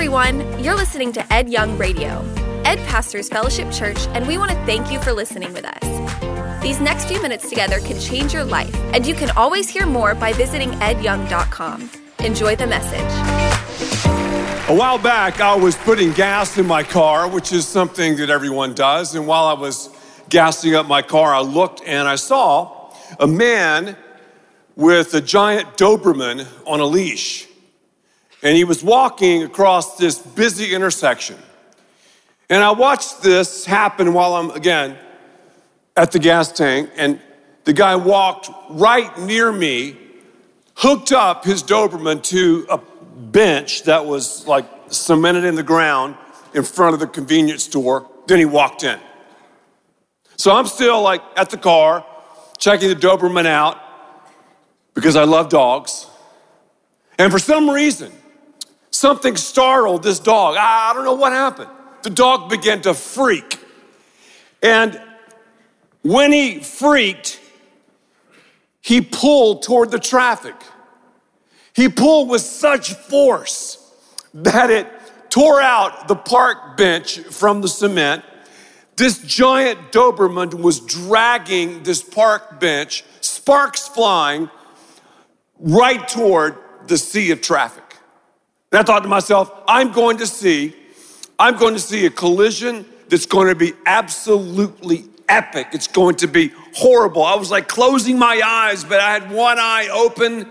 everyone. You're listening to Ed Young Radio. Ed pastors Fellowship Church, and we want to thank you for listening with us. These next few minutes together can change your life, and you can always hear more by visiting edyoung.com. Enjoy the message. A while back, I was putting gas in my car, which is something that everyone does. And while I was gassing up my car, I looked and I saw a man with a giant Doberman on a leash. And he was walking across this busy intersection. And I watched this happen while I'm, again, at the gas tank. And the guy walked right near me, hooked up his Doberman to a bench that was like cemented in the ground in front of the convenience store. Then he walked in. So I'm still like at the car, checking the Doberman out because I love dogs. And for some reason, something startled this dog. I don't know what happened. The dog began to freak. And when he freaked, he pulled toward the traffic. He pulled with such force that it tore out the park bench from the cement. This giant Doberman was dragging this park bench, sparks flying, right toward the sea of traffic. And I thought to myself, I'm going to see, I'm going to see a collision that's going to be absolutely epic. It's going to be horrible. I was like closing my eyes, but I had one eye open,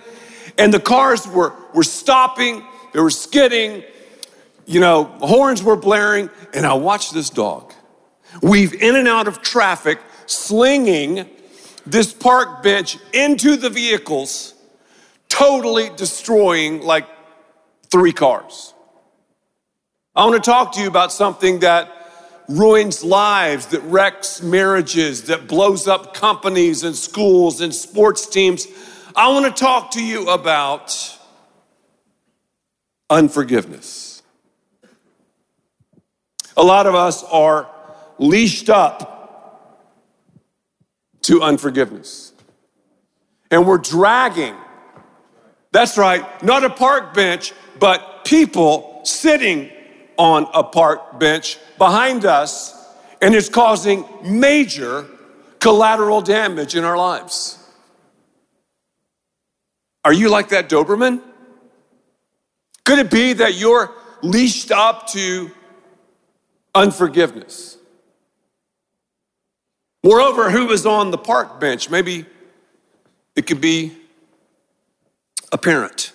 and the cars were, were stopping, they were skidding, you know, horns were blaring, and I watched this dog weave in and out of traffic, slinging this park bench into the vehicles, totally destroying like three cars. I want to talk to you about something that ruins lives, that wrecks marriages, that blows up companies and schools and sports teams. I want to talk to you about unforgiveness. A lot of us are leashed up to unforgiveness. And we're dragging, that's right, not a park bench, but people sitting on a park bench behind us, and it's causing major collateral damage in our lives. Are you like that Doberman? Could it be that you're leashed up to unforgiveness? Moreover, who is on the park bench? Maybe it could be a parent.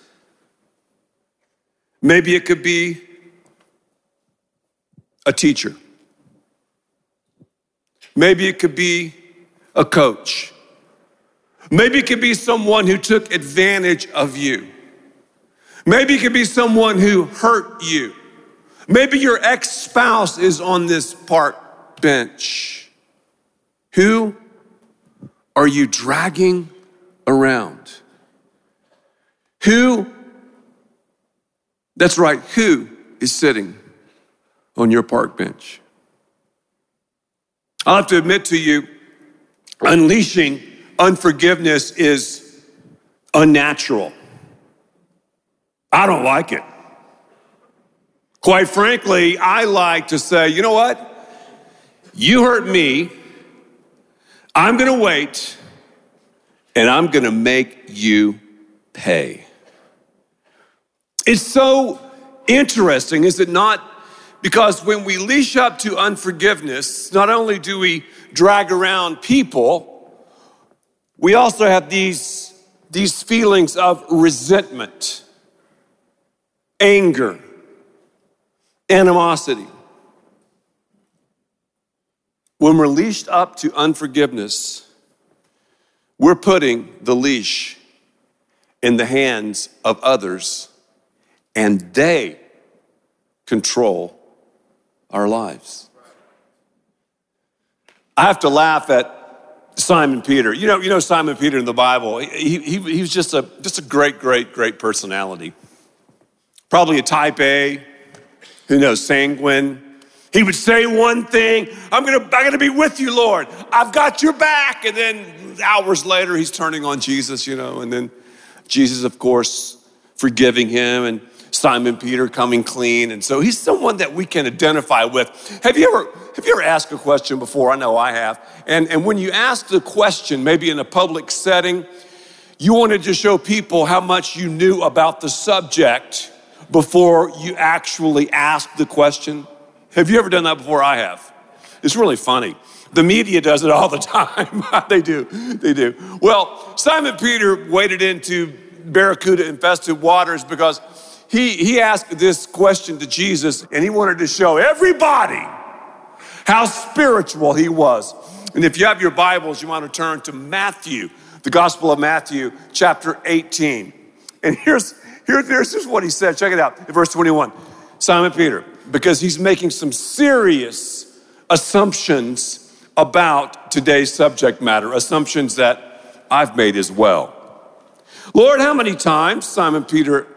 Maybe it could be a teacher. Maybe it could be a coach. Maybe it could be someone who took advantage of you. Maybe it could be someone who hurt you. Maybe your ex spouse is on this park bench. Who are you dragging around? Who, that's right, who is sitting on your park bench? I'll have to admit to you, unleashing unforgiveness is unnatural. I don't like it. Quite frankly, I like to say, you know what? You hurt me. I'm going to wait and I'm going to make you pay. It's so interesting, is it not? Because when we leash up to unforgiveness, not only do we drag around people, we also have these, these feelings of resentment, anger, animosity. When we're leashed up to unforgiveness, we're putting the leash in the hands of others, and they control our lives. I have to laugh at Simon Peter. You know, you know Simon Peter in the Bible. He, he, he was just a, just a great, great, great personality. Probably a type A, who knows, sanguine. He would say one thing, I'm gonna, I'm gonna be with you, Lord. I've got your back. And then hours later, he's turning on Jesus, you know, and then Jesus, of course, forgiving him. And Simon Peter coming clean. And so he's someone that we can identify with. Have you ever, have you ever asked a question before? I know I have. And, and when you ask the question, maybe in a public setting, you wanted to show people how much you knew about the subject before you actually asked the question. Have you ever done that before? I have. It's really funny. The media does it all the time. they do. They do. Well, Simon Peter waded into barracuda infested waters because he, he asked this question to Jesus and he wanted to show everybody how spiritual he was. And if you have your Bibles, you want to turn to Matthew, the Gospel of Matthew, chapter 18. And here's, here, here's just what he said. Check it out. Verse 21. Simon Peter, because he's making some serious assumptions about today's subject matter, assumptions that I've made as well. Lord, how many times, Simon Peter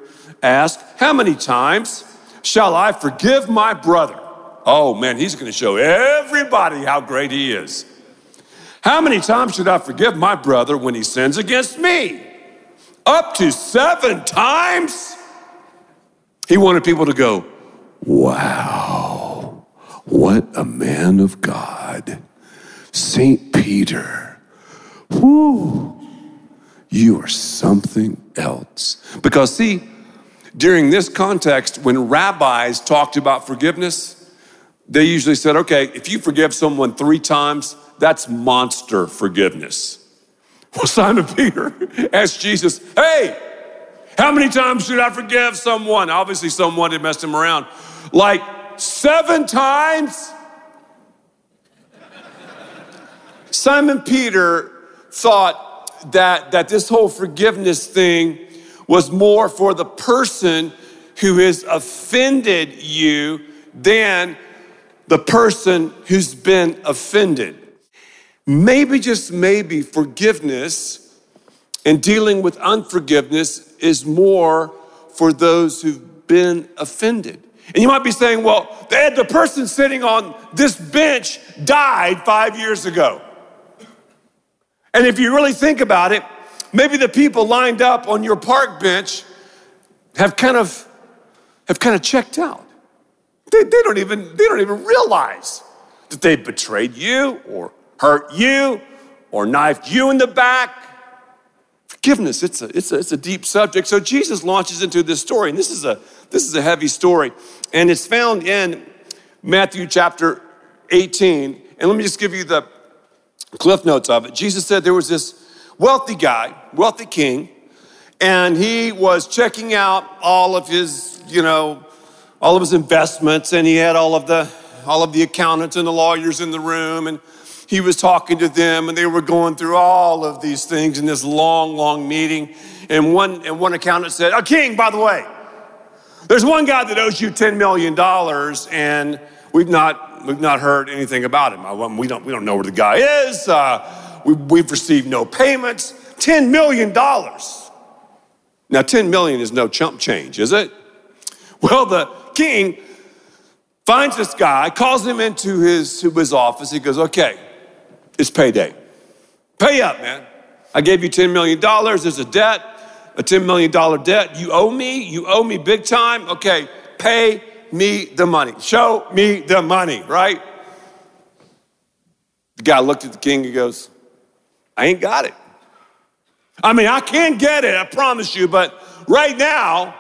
asked, how many times shall I forgive my brother? Oh man, he's going to show everybody how great he is. How many times should I forgive my brother when he sins against me? Up to seven times? He wanted people to go, Wow, what a man of God. St. Peter. Whoo, you are something else. Because, see, during this context, when rabbis talked about forgiveness, they usually said, okay, if you forgive someone three times, that's monster forgiveness. Well, Simon Peter asked Jesus, hey, how many times should I forgive someone? Obviously, someone had messed him around. Like seven times? Simon Peter thought that, that this whole forgiveness thing was more for the person who has offended you than the person who's been offended. Maybe, just maybe, forgiveness and dealing with unforgiveness is more for those who've been offended. And you might be saying, well, the person sitting on this bench died five years ago. And if you really think about it, maybe the people lined up on your park bench have kind of have kind of checked out. They, they don't even they don't even realize that they betrayed you or hurt you or knifed you in the back. Forgiveness, it's a, it's a, it's a deep subject. So Jesus launches into this story, and this is a this is a heavy story, and it's found in Matthew chapter 18. And let me just give you the cliff notes of it. Jesus said there was this wealthy guy, wealthy king, and he was checking out all of his, you know, all of his investments, and he had all of the all of the accountants and the lawyers in the room, and he was talking to them, and they were going through all of these things in this long, long meeting. And one and one accountant said, "A king, by the way, there's one guy that owes you ten million dollars, and we've not we've not heard anything about him. We don't we don't know where the guy is." Uh, we, we've received no payments. $10 million. Now, 10 million is no chump change, is it? Well, the king finds this guy, calls him into his, his office. He goes, Okay, it's payday. Pay up, man. I gave you $10 million. There's a debt, a $10 million debt. You owe me. You owe me big time. Okay, pay me the money. Show me the money, right? The guy looked at the king and goes, I ain't got it. I mean, I can get it, I promise you, but right now,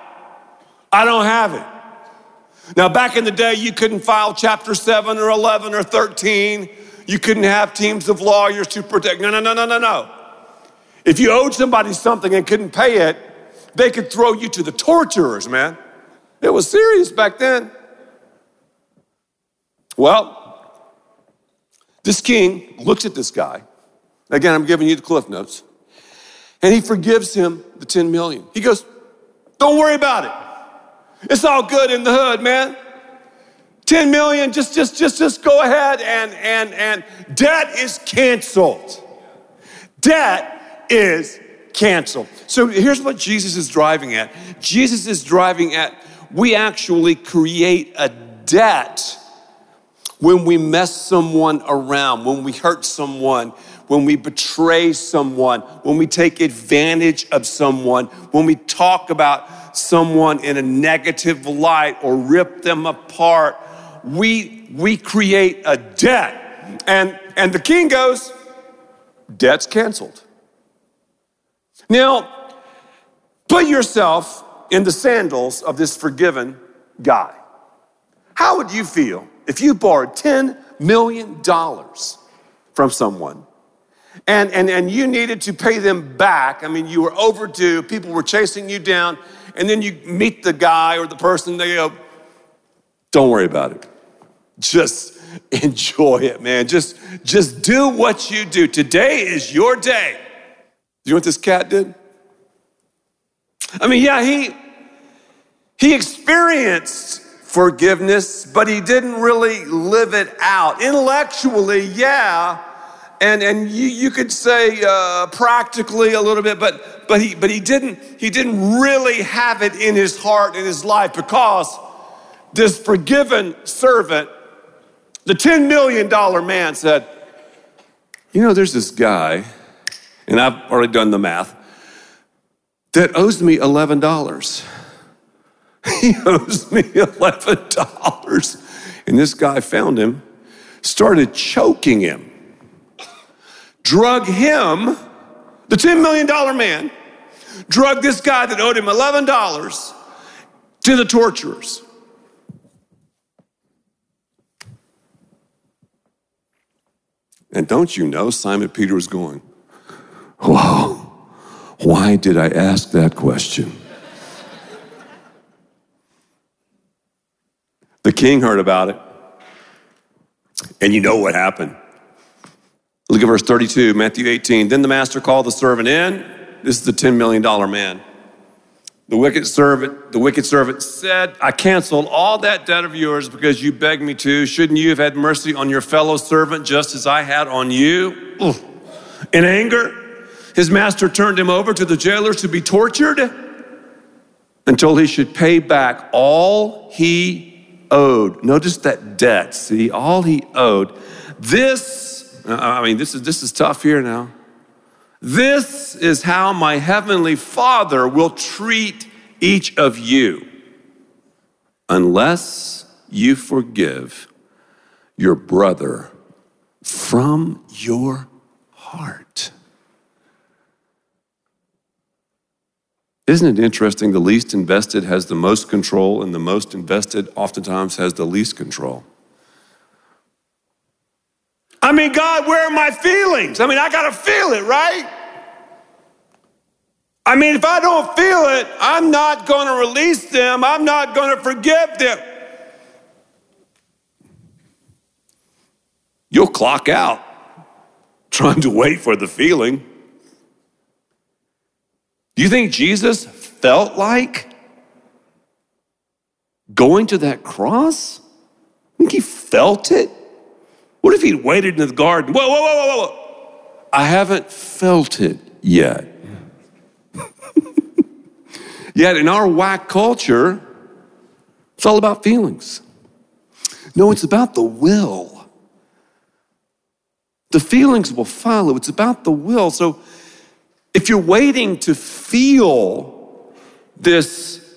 I don't have it. Now, back in the day, you couldn't file chapter 7 or 11 or 13. You couldn't have teams of lawyers to protect. No, no, no, no, no, no. If you owed somebody something and couldn't pay it, they could throw you to the torturers, man. It was serious back then. Well, this king looks at this guy Again, I'm giving you the cliff notes. And he forgives him the 10 million. He goes, Don't worry about it. It's all good in the hood, man. 10 million, just, just, just, just go ahead and, and, and debt is canceled. Debt is canceled. So here's what Jesus is driving at. Jesus is driving at we actually create a debt when we mess someone around, when we hurt someone, when we betray someone, when we take advantage of someone, when we talk about someone in a negative light or rip them apart, we, we create a debt. And, and the king goes, debt's canceled. Now, put yourself in the sandals of this forgiven guy. How would you feel if you borrowed $10 million from someone and, and, and you needed to pay them back? I mean, you were overdue, people were chasing you down, and then you meet the guy or the person, they go, Don't worry about it. Just enjoy it, man. Just, just do what you do. Today is your day. Do you know what this cat did? I mean, yeah, he he experienced forgiveness, but he didn't really live it out. Intellectually, yeah, and and you, you could say uh, practically a little bit, but but he but he didn't he didn't really have it in his heart in his life because this forgiven servant, the ten million dollar man, said, "You know, there's this guy, and I've already done the math." That owes me eleven dollars. He owes me $11. And this guy found him, started choking him, drug him, the $10 million man, drug this guy that owed him $11 to the torturers. And don't you know, Simon Peter was going, Whoa, why did I ask that question? The king heard about it. And you know what happened. Look at verse 32, Matthew 18. Then the master called the servant in. This is the $10 million man. The wicked servant, the wicked servant said, I canceled all that debt of yours because you begged me to. Shouldn't you have had mercy on your fellow servant just as I had on you? In anger, his master turned him over to the jailers to be tortured until he should pay back all he owed. Notice that debt, see, all he owed. This, I mean, this is, this is tough here now. This is how my heavenly Father will treat each of you unless you forgive your brother from your heart. Isn't it interesting? The least invested has the most control, and the most invested oftentimes has the least control. I mean, God, where are my feelings? I mean, I got to feel it, right? I mean, if I don't feel it, I'm not going to release them, I'm not going to forgive them. You'll clock out trying to wait for the feeling. Do you think Jesus felt like going to that cross? I think he felt it. What if he'd waited in the garden? Whoa, whoa, whoa, whoa, whoa. I haven't felt it yet. yet in our whack culture, it's all about feelings. No, it's about the will. The feelings will follow. It's about the will. So if you're waiting to feel this,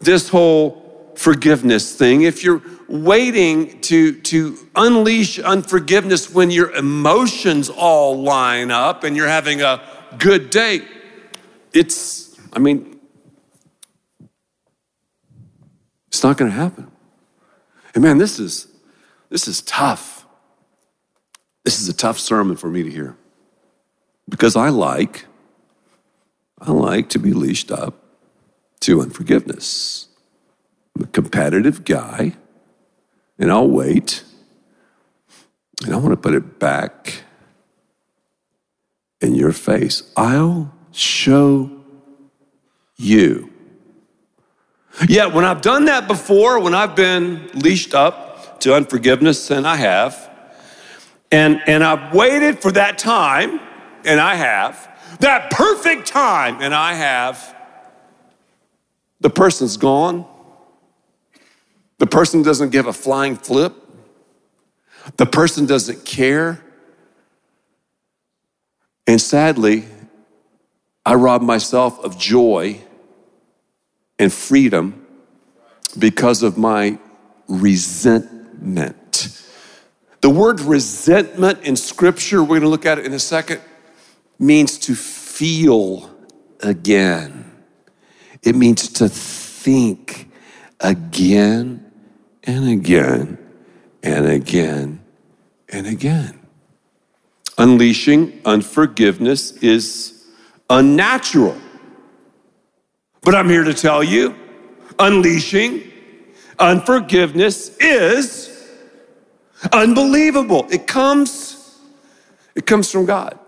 this whole forgiveness thing, if you're waiting to, to unleash unforgiveness when your emotions all line up and you're having a good day, it's, I mean, it's not going to happen. And man, this is, this is tough. This is a tough sermon for me to hear because I like I like to be leashed up to unforgiveness. I'm a competitive guy, and I'll wait, and I want to put it back in your face. I'll show you. Yet, when I've done that before, when I've been leashed up to unforgiveness, and I have, and, and I've waited for that time, and I have, that perfect time, and I have, the person's gone. The person doesn't give a flying flip. The person doesn't care. And sadly, I rob myself of joy and freedom because of my resentment. The word resentment in scripture, we're going to look at it in a second, means to feel again. It means to think again and again and again and again. Unleashing unforgiveness is unnatural. But I'm here to tell you unleashing unforgiveness is unbelievable. It comes it comes from God.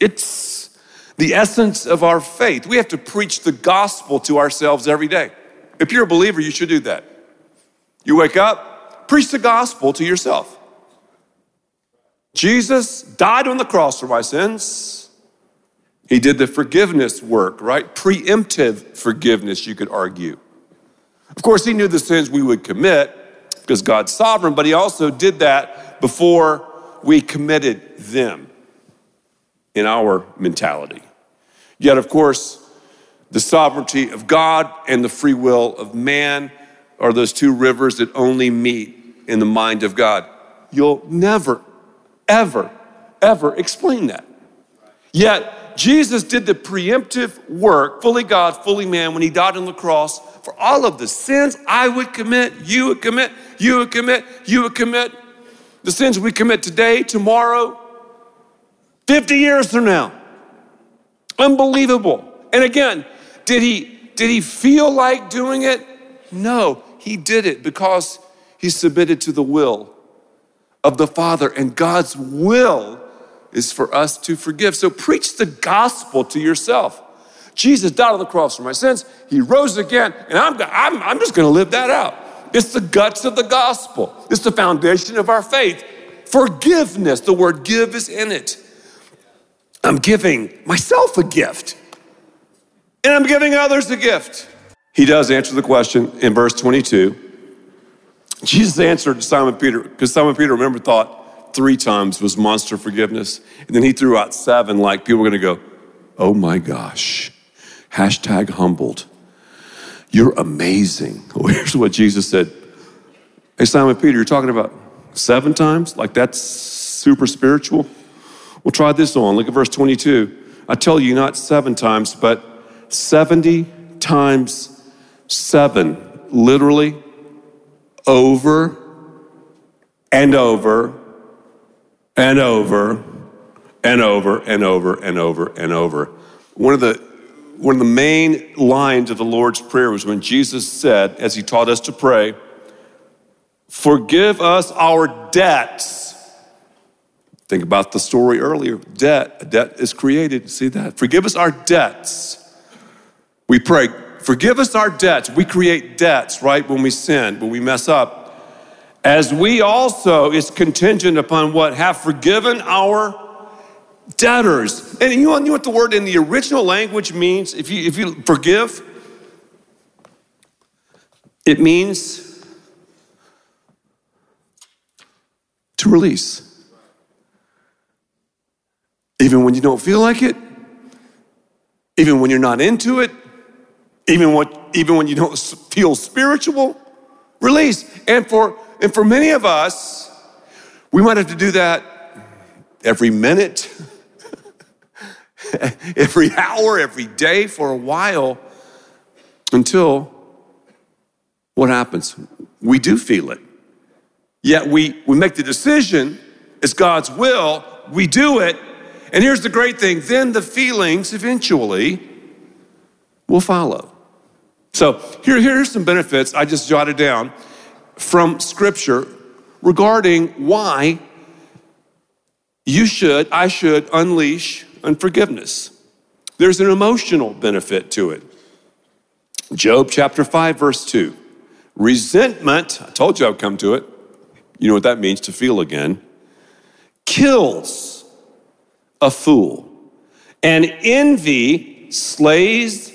It's the essence of our faith. We have to preach the gospel to ourselves every day. If you're a believer, you should do that. You wake up, preach the gospel to yourself. Jesus died on the cross for my sins. He did the forgiveness work, right? Preemptive forgiveness, you could argue. Of course, he knew the sins we would commit because God's sovereign, but he also did that before we committed them in our mentality. Yet, of course, the sovereignty of God and the free will of man are those two rivers that only meet in the mind of God. You'll never, ever, ever explain that. Yet, Jesus did the preemptive work, fully God, fully man, when he died on the cross for all of the sins I would commit, you would commit, you would commit, you would commit. The sins we commit today, tomorrow, 50 years from now. Unbelievable. And again, did he did he feel like doing it? No, he did it because he submitted to the will of the Father and God's will is for us to forgive. So preach the gospel to yourself. Jesus died on the cross for my sins. He rose again, and I'm, I'm, I'm just going to live that out. It's the guts of the gospel, it's the foundation of our faith. Forgiveness, the word give is in it. I'm giving myself a gift, and I'm giving others a gift. He does answer the question in verse 22. Jesus answered Simon Peter, because Simon Peter, remember, thought three times was monster forgiveness. And then he threw out seven, like people were going to go, oh my gosh. Hashtag humbled. You're amazing. Well, here's what Jesus said Hey, Simon Peter, you're talking about seven times? Like that's super spiritual? Well, try this on. Look at verse 22. I tell you, not seven times, but 70 times seven. Literally, over and over and over and over and over and over and over. One of the one of the main lines of the Lord's Prayer was when Jesus said, as he taught us to pray, Forgive us our debts. Think about the story earlier. Debt, a debt is created. See that? Forgive us our debts. We pray, forgive us our debts. We create debts, right, when we sin, when we mess up. As we also is contingent upon what have forgiven our debtors. And you know, you know what the word in the original language means? If you, if you forgive, it means to release. Even when you don't feel like it, even when you're not into it, even when, even when you don't feel spiritual, release. And for, and for many of us, we might have to do that every minute every hour, every day for a while until what happens? We do feel it. Yet we, we make the decision, it's God's will, we do it. And here's the great thing then the feelings eventually will follow. So here, here's some benefits I just jotted down from Scripture regarding why you should, I should unleash unforgiveness. There's an emotional benefit to it. Job chapter 5, verse 2. Resentment, I told you I'd come to it. You know what that means to feel again. Kills a fool. And envy slays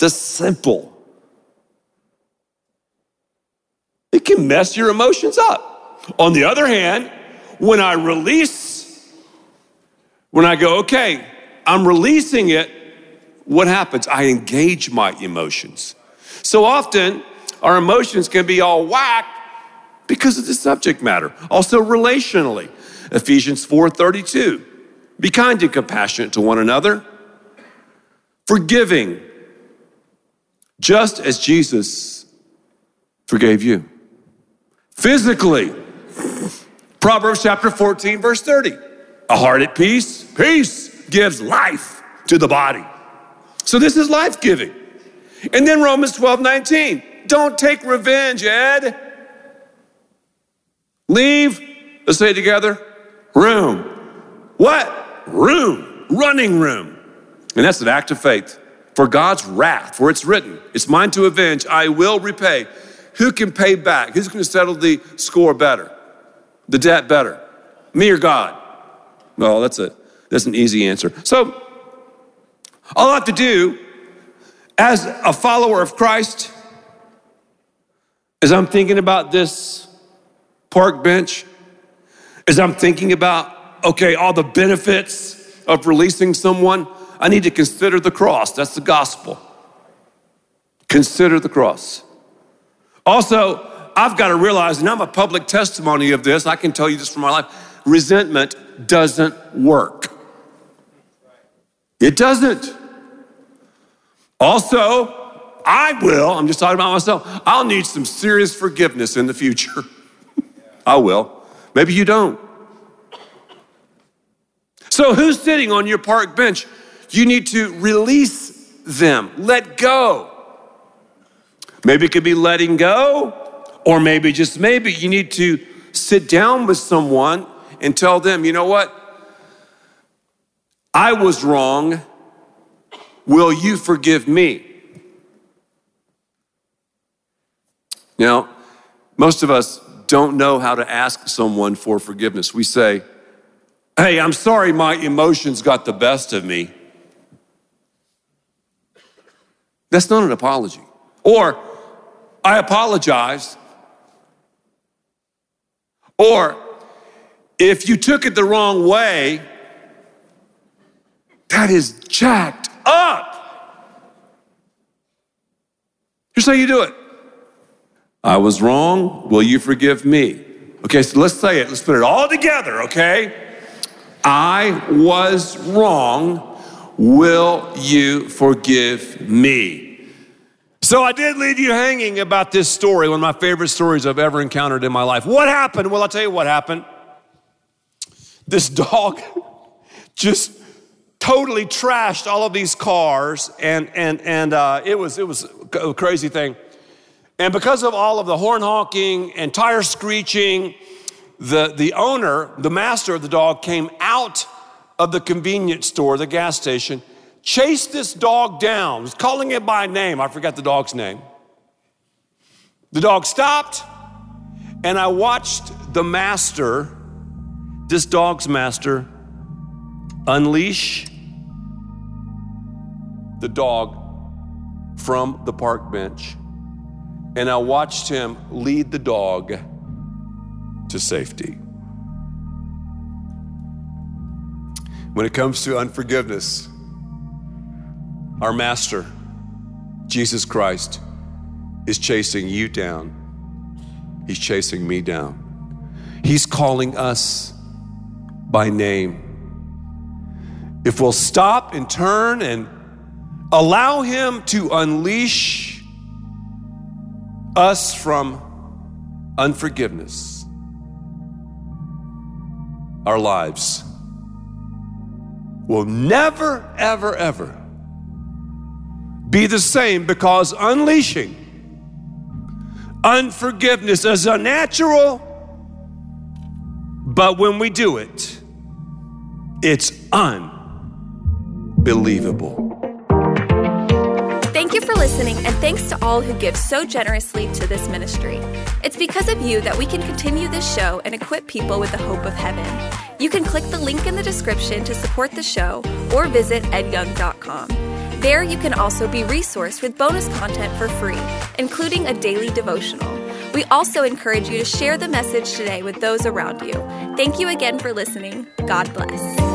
the simple. It can mess your emotions up. On the other hand, when I release when I go, okay, I'm releasing it, what happens? I engage my emotions. So often, our emotions can be all whack because of the subject matter. Also, relationally, Ephesians 4:32. Be kind and compassionate to one another, forgiving, just as Jesus forgave you. Physically, Proverbs chapter 14, verse 30. A heart at peace, peace gives life to the body. So this is life giving. And then Romans 12, 19. Don't take revenge, Ed. Leave, let's say together, room. What? Room, running room. And that's an act of faith. For God's wrath, for it's written, it's mine to avenge, I will repay. Who can pay back? Who's going to settle the score better? The debt better? Me or God? Well, that's a that's an easy answer. So all I have to do as a follower of Christ as I'm thinking about this park bench, as I'm thinking about, okay, all the benefits of releasing someone, I need to consider the cross. That's the gospel. Consider the cross. Also, I've got to realize, and I'm a public testimony of this, I can tell you this from my life resentment doesn't work. It doesn't. Also, I will, I'm just talking about myself, I'll need some serious forgiveness in the future. I will. Maybe you don't. So, who's sitting on your park bench? You need to release them, let go. Maybe it could be letting go, or maybe just maybe you need to sit down with someone and tell them, you know what? I was wrong. Will you forgive me? Now, most of us don't know how to ask someone for forgiveness. We say, Hey, I'm sorry my emotions got the best of me. That's not an apology. Or, I apologize. Or, if you took it the wrong way, that is jacked up. Here's how you do it I was wrong. Will you forgive me? Okay, so let's say it. Let's put it all together, okay? I was wrong. Will you forgive me? So I did leave you hanging about this story, one of my favorite stories I've ever encountered in my life. What happened? Well, I'll tell you what happened. This dog just totally trashed all of these cars, and and and uh, it was it was a crazy thing. And because of all of the horn honking and tire screeching, the, the owner, the master of the dog, came out of the convenience store, the gas station, chased this dog down, was calling it by name. I forgot the dog's name. The dog stopped, and I watched the master, this dog's master, unleash the dog from the park bench and I watched him lead the dog to safety. When it comes to unforgiveness, our Master, Jesus Christ, is chasing you down. He's chasing me down. He's calling us by name. If we'll stop and turn and allow Him to unleash us from unforgiveness, our lives will never, ever, ever be the same because unleashing unforgiveness is unnatural, but when we do it, it's unbelievable. Thank you for listening, and thanks to all who give so generously to this ministry. It's because of you that we can continue this show and equip people with the hope of heaven. You can click the link in the description to support the show or visit edyoung.com. There, you can also be resourced with bonus content for free, including a daily devotional. We also encourage you to share the message today with those around you. Thank you again for listening. God bless.